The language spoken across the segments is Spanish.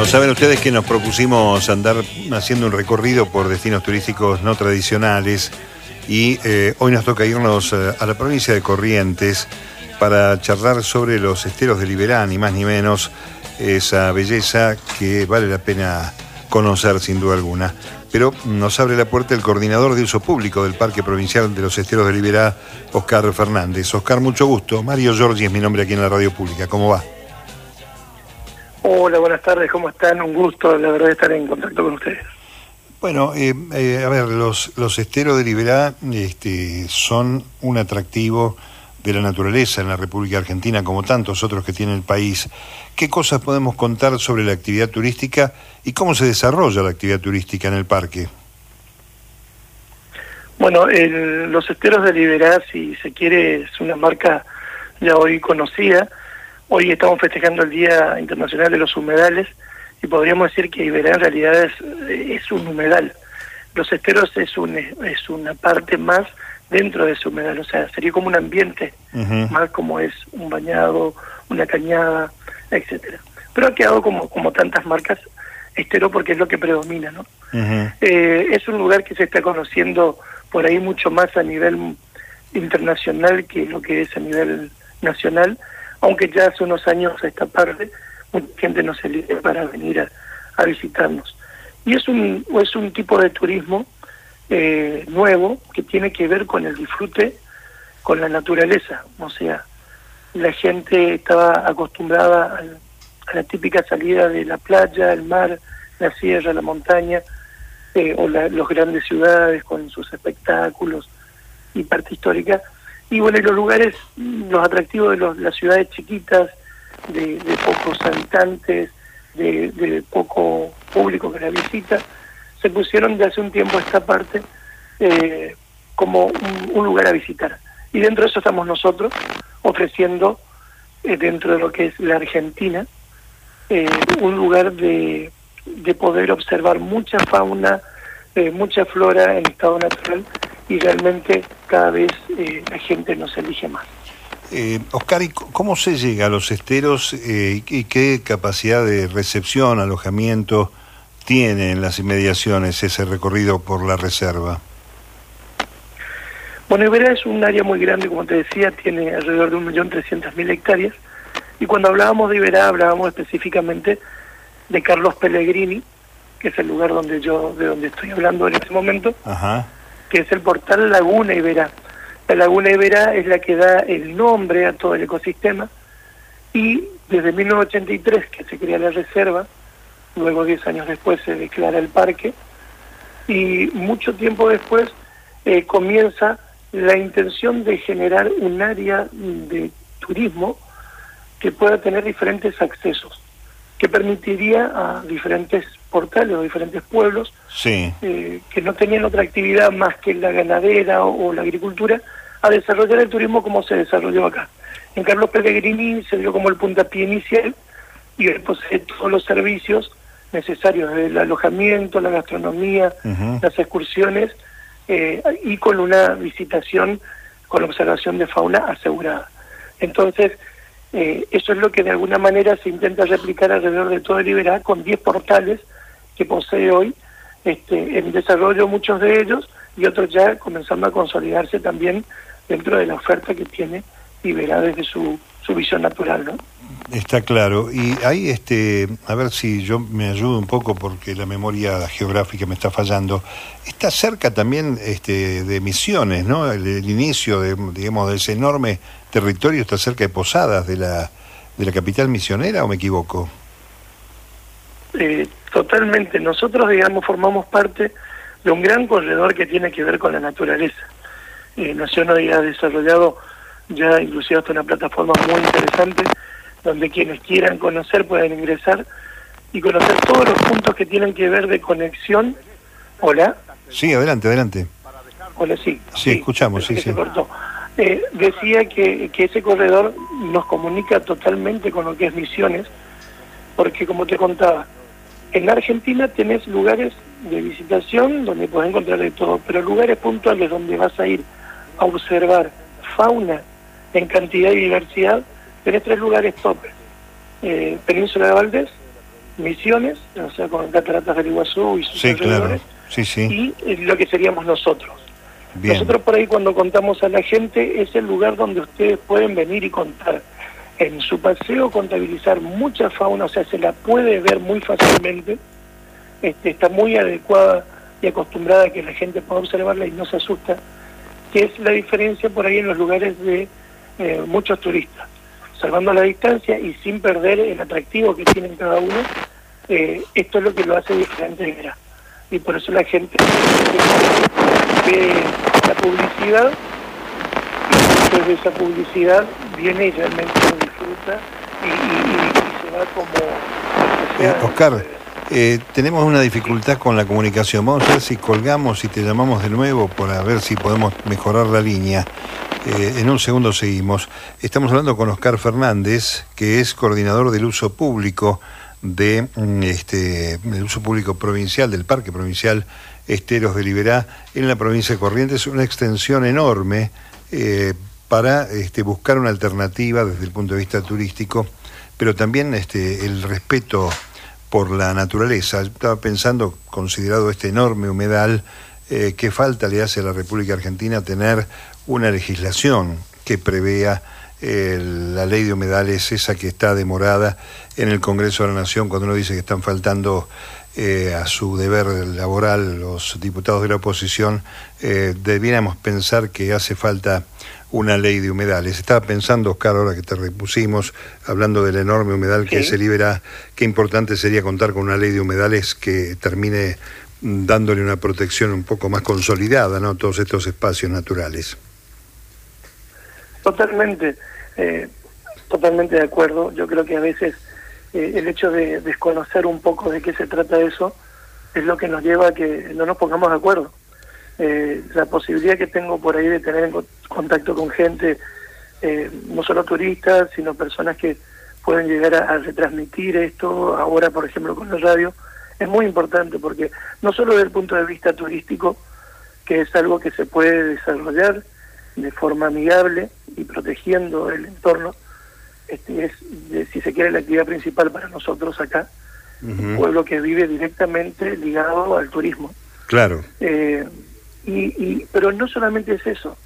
Bueno, saben ustedes que nos propusimos andar haciendo un recorrido por destinos turísticos no tradicionales y eh, hoy nos toca irnos eh, a la provincia de Corrientes para charlar sobre los esteros de Liberá, ni más ni menos, esa belleza que vale la pena conocer sin duda alguna. Pero nos abre la puerta el coordinador de uso público del Parque Provincial de los Esteros de Liberá, Oscar Fernández. Oscar, mucho gusto. Mario Giorgi es mi nombre aquí en la radio pública. ¿Cómo va? Hola, buenas tardes, ¿cómo están? Un gusto, la verdad, estar en contacto con ustedes. Bueno, eh, eh, a ver, los, los esteros de Liberá este, son un atractivo de la naturaleza en la República Argentina, como tantos otros que tiene el país. ¿Qué cosas podemos contar sobre la actividad turística y cómo se desarrolla la actividad turística en el parque? Bueno, los esteros de Liberá, si se quiere, es una marca ya hoy conocida Hoy estamos festejando el Día Internacional de los Humedales y podríamos decir que Iberá en realidad es, un humedal. Los esteros es, un, es una parte más dentro de ese humedal, o sea, sería como un ambiente, más como es un bañado, una cañada, etcétera. Pero ha quedado como, como tantas marcas estero porque es lo que predomina, ¿no? Eh, es un lugar que se está conociendo por ahí mucho más a nivel internacional que lo que es a nivel nacional, aunque ya hace unos años a esta parte mucha gente nos elige para venir a, visitarnos. Y es un, es un tipo de turismo eh, nuevo que tiene que ver con el disfrute con la naturaleza, o sea, la gente estaba acostumbrada a, la típica salida de la playa, el mar, la sierra, la montaña, eh, o las grandes ciudades con sus espectáculos y parte histórica, y bueno, y los lugares, los atractivos de las ciudades chiquitas, de, pocos habitantes, de, poco público que la visita, se pusieron de hace un tiempo a esta parte eh, como un, lugar a visitar. Y dentro de eso estamos nosotros ofreciendo, eh, dentro de lo que es la Argentina, eh, un lugar de, de poder observar mucha fauna, mucha flora en estado natural y realmente cada vez eh, la gente nos elige más. Eh, Oscar, cómo se llega a los esteros eh, y qué capacidad de recepción, alojamiento tiene en las inmediaciones ese recorrido por la reserva? Bueno, Iberá es un área muy grande, como te decía, tiene alrededor de 1.300.000 hectáreas. Y cuando hablábamos de Iberá, hablábamos específicamente de Carlos Pellegrini, que es el lugar donde yo, de donde estoy hablando en este momento. Ajá que es el portal Laguna Iberá. La Laguna Iberá es la que da el nombre a todo el ecosistema y desde 1983 que se crea la reserva, luego 10 años después se declara el parque y mucho tiempo después eh, comienza la intención de generar un área de turismo que pueda tener diferentes accesos, que permitiría a diferentes portales o diferentes pueblos eh, que no tenían otra actividad más que la ganadera o, la agricultura a desarrollar el turismo como se desarrolló acá. En Carlos Pellegrini se dio como el puntapié inicial y él posee todos los servicios necesarios, el alojamiento, la gastronomía, las excursiones eh, y con una visitación con observación de fauna asegurada. Entonces, eh, eso es lo que de alguna manera se intenta replicar alrededor de todo el Iberá con 10 portales que posee hoy, este, en desarrollo muchos de ellos y otros ya comenzando a consolidarse también dentro de la oferta que tiene y verá desde su, su visión natural, ¿no? Está claro. Y ahí, este, a ver si yo me ayudo un poco porque la memoria geográfica me está fallando. Está cerca también este, de Misiones, ¿no? El, inicio, de, digamos, de ese enorme territorio está cerca de Posadas, de la, de la capital misionera, ¿o me equivoco? Eh, totalmente. Nosotros, digamos, formamos parte de un gran corredor que tiene que ver con la naturaleza. Eh, Nación hoy ha desarrollado ya inclusive hasta una plataforma muy interesante donde quienes quieran conocer pueden ingresar y conocer todos los puntos que tienen que ver de conexión. Hola. Sí, adelante, adelante. Hola, sí. Sí, escuchamos, sí, sí. Eh, decía que, que ese corredor nos comunica totalmente con lo que es Misiones, porque como te contaba, en la Argentina tenés lugares de visitación donde puedes encontrar de todo, pero lugares puntuales donde vas a ir a observar fauna en cantidad y diversidad, tenés tres lugares top. Eh, Península de Valdés, Misiones, o sea, con Cataratas del Iguazú y sus Sí, claro. alrededores, Sí, sí. y eh, lo que seríamos nosotros. Bien. Nosotros por ahí cuando contamos a la gente es el lugar donde ustedes pueden venir y contar. En su paseo contabilizar mucha fauna, o sea, se la puede ver muy fácilmente. Este, está muy adecuada y acostumbrada que la gente pueda observarla y no se asusta, que es la diferencia por ahí en los lugares de eh, muchos turistas. Salvando la distancia y sin perder el atractivo que tienen cada uno, eh, esto es lo que lo hace diferente de Gera. Y por eso la gente ve la publicidad y después de esa publicidad viene y realmente y, se va como... Eh, Oscar, eh, tenemos una dificultad con la comunicación. Vamos a ver si colgamos y te llamamos de nuevo para ver si podemos mejorar la línea. Eh, en un segundo seguimos. Estamos hablando con Oscar Fernández, que es coordinador del uso público de mm, este uso público provincial del Parque Provincial Esteros de Liberá en la provincia de Corrientes, una extensión enorme para este, buscar una alternativa desde el punto de vista turístico, pero también este, el respeto por la naturaleza. Estaba pensando, considerado este enorme humedal, eh, qué falta le hace a la República Argentina tener una legislación que prevea eh, la ley de humedales, esa que está demorada en el Congreso de la Nación, cuando uno dice que están faltando eh, a su deber laboral los diputados de la oposición, eh, debiéramos pensar que hace falta una ley de humedales. Estaba pensando, Oscar, ahora que te repusimos, hablando del enorme humedal que se libera, qué importante sería contar con una ley de humedales que termine dándole una protección un poco más consolidada, ¿no? Todos estos espacios naturales. Totalmente, eh, totalmente de acuerdo. Yo creo que a veces eh, el hecho de desconocer un poco de qué se trata eso es lo que nos lleva a que no nos pongamos de acuerdo. Eh, la posibilidad que tengo por ahí de tener en co- contacto con gente, eh, no solo turistas, sino personas que pueden llegar a, a retransmitir esto, ahora por ejemplo con la radio, es muy importante porque no solo desde el punto de vista turístico, que es algo que se puede desarrollar de forma amigable y protegiendo el entorno, este es, de- si se quiere, la actividad principal para nosotros acá, un pueblo que vive directamente ligado al turismo. Claro, Eh, y, y- pero no solamente es eso,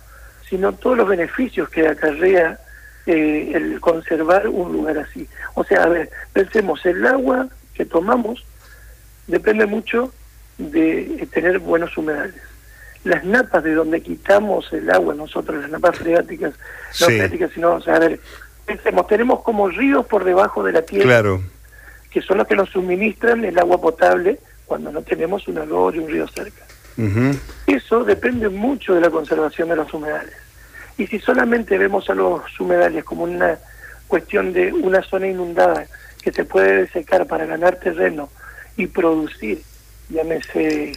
sino todos los beneficios que acarrea eh, el conservar un lugar así. O sea, a ver, pensemos, el agua que tomamos depende mucho de eh, tener buenos humedales. Las napas de donde quitamos el agua nosotros, las napas freáticas, no freáticas, sino, o sea, a ver, pensemos, tenemos como ríos por debajo de la tierra claro. que son los que nos suministran el agua potable cuando no tenemos un arroyo y un río cerca. Eso depende mucho de la conservación de los humedales. Y si solamente vemos a los humedales como una cuestión de una zona inundada que se puede desecar para ganar terreno y producir, llámese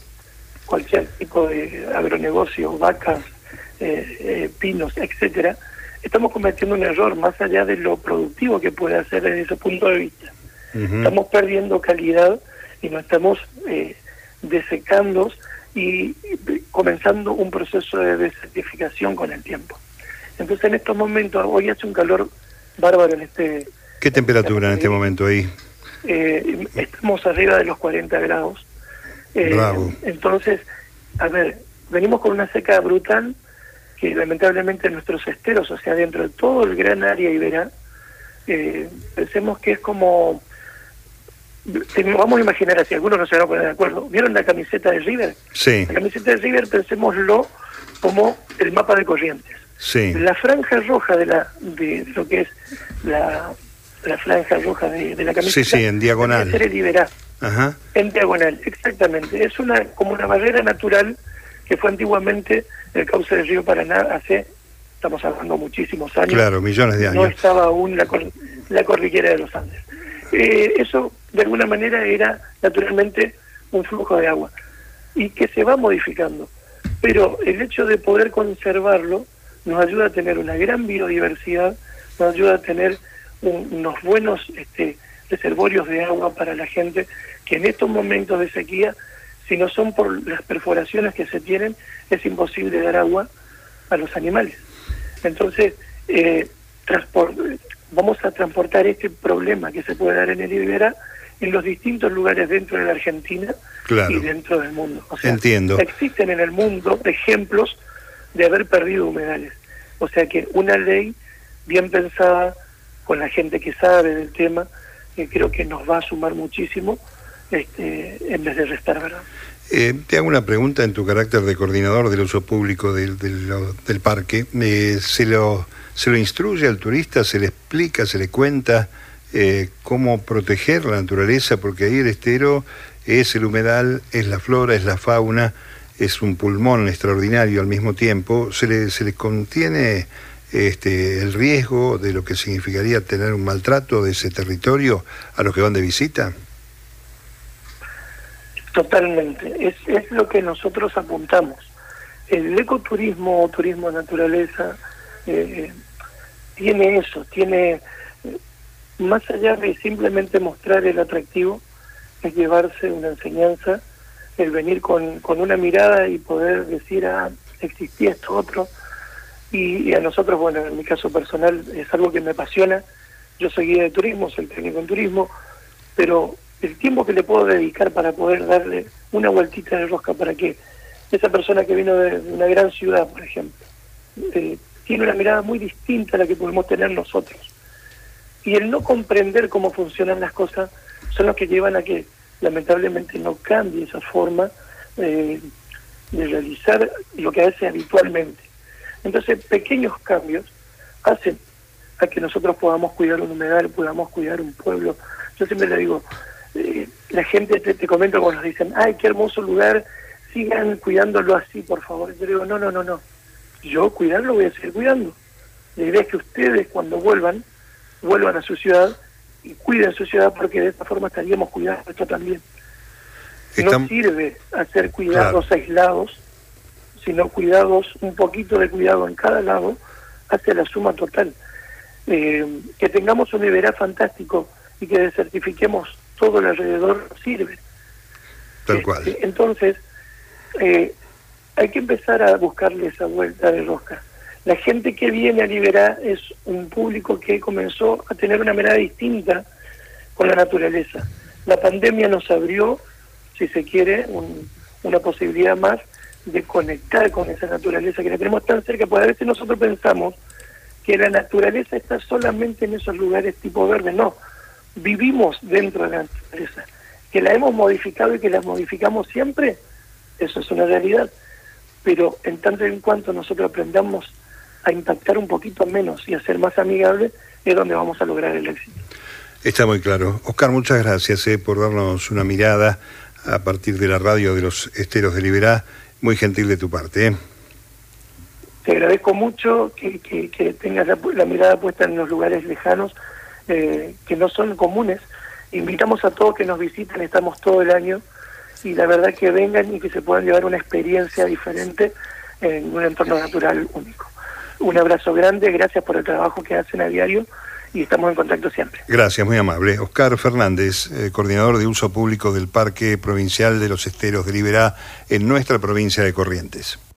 cualquier tipo de agronegocio, vacas, eh, eh, pinos, etcétera, estamos cometiendo un error más allá de lo productivo que puede hacer desde ese punto de vista. Estamos perdiendo calidad y nos estamos eh, desecando y y comenzando un proceso de desertificación con el tiempo. Entonces en estos momentos, hoy hace un calor bárbaro en este... ¿Qué temperatura en este momento ahí? eh, estamos arriba de los 40 grados. Eh, Bravo. entonces, a ver, venimos con una seca brutal que lamentablemente nuestros esteros, o sea, dentro de todo el gran área Iberá, eh, pensemos que es como... Vamos a imaginar así, algunos no se van a poner de acuerdo. ¿Vieron la camiseta de River? Sí, La camiseta de River, pensémoslo como el mapa de Corrientes. sí. La franja roja de la de lo que es la, la franja roja de, de la camiseta. Sí, sí, en diagonal. ser el Iberá, Ajá. en diagonal, exactamente. Es una como una barrera natural que fue antiguamente el cauce del río Paraná hace, estamos hablando muchísimos años. Claro, millones de No años. estaba aún la, cor- la cordillera de los Andes. Eh, eso, de alguna manera, era naturalmente un flujo de agua y que se va modificando. Pero el hecho de poder conservarlo nos ayuda a tener una gran biodiversidad, nos ayuda a tener un- unos buenos este, reservorios de agua para la gente, que en estos momentos de sequía, si no son por las perforaciones que se tienen, es imposible dar agua a los animales. Entonces, eh, vamos a transportar este problema que se puede dar en el Iberá en los distintos lugares dentro de la Argentina y dentro del mundo. O sea, Entiendo. Existen en el mundo ejemplos de haber perdido humedales. O sea que una ley bien pensada, con la gente que sabe del tema, creo que nos va a sumar muchísimo este, en vez de restar, ¿verdad? Eh, te hago una pregunta en tu carácter de coordinador del uso público del, del, parque. Eh, ¿se, lo, ¿Se lo instruye al turista, se le explica, se le cuenta eh, cómo proteger la naturaleza? Porque ahí el estero es el humedal, es la flora, es la fauna, es un pulmón extraordinario al mismo tiempo. ¿Se le, se le contiene este, el riesgo de lo que significaría tener un maltrato de ese territorio a los que van de visita? Totalmente, es, es lo que nosotros apuntamos. El ecoturismo o turismo naturaleza eh, tiene eso, tiene, más allá de simplemente mostrar el atractivo, es llevarse una enseñanza, el venir con, con una mirada y poder decir, ah, existía esto otro, y, a nosotros, bueno, en mi caso personal es algo que me apasiona, yo soy guía de turismo, soy técnico en turismo, pero el tiempo que le puedo dedicar para poder darle una vueltita de rosca para que esa persona que vino de una gran ciudad, por ejemplo, eh, tiene una mirada muy distinta a la que podemos tener nosotros. Y el no comprender cómo funcionan las cosas son los que llevan a que lamentablemente no cambie esa forma eh, de realizar lo que hace habitualmente. Entonces, pequeños cambios hacen a que nosotros podamos cuidar un humedal, podamos cuidar un pueblo. Yo siempre le digo, eh, la gente, te, te, comento cuando nos dicen, ay, qué hermoso lugar, sigan cuidándolo así, por favor. Yo digo, no, no, no, no. Yo cuidarlo voy a seguir cuidando. La idea es que ustedes cuando vuelvan, vuelvan a su ciudad y cuiden su ciudad porque de esta forma estaríamos cuidando esto también. No sirve hacer cuidados aislados, sino cuidados, un poquito de cuidado en cada lado, hacia la suma total. Eh, que tengamos un nivel fantástico y que desertifiquemos todo el alrededor sirve. Tal cual. Este, entonces, eh, hay que empezar a buscarle esa vuelta de rosca. La gente que viene a Liberar es un público que comenzó a tener una mirada distinta con la naturaleza. La pandemia nos abrió, si se quiere, una posibilidad más de conectar con esa naturaleza que la tenemos tan cerca, porque a veces nosotros pensamos que la naturaleza está solamente en esos lugares tipo verde, no, vivimos dentro de la naturaleza, que la hemos modificado y que la modificamos siempre, eso es una realidad, pero en tanto en cuanto nosotros aprendamos a impactar un poquito menos y a ser más amigables, es donde vamos a lograr el éxito. Está muy claro. Oscar, muchas gracias eh, por darnos una mirada a partir de la radio de los esteros de Liberá. Muy gentil de tu parte. Eh. Te agradezco mucho que, que, tengas la mirada puesta en los lugares lejanos eh, que no son comunes. Invitamos a todos que nos visiten, estamos todo el año y la verdad que vengan y que se puedan llevar una experiencia diferente en un entorno natural único. Un abrazo grande, gracias por el trabajo que hacen a diario y estamos en contacto siempre. Gracias, muy amable. Oscar Fernández, eh, coordinador de uso público del Parque Provincial de los Esteros de Liberá en nuestra provincia de Corrientes.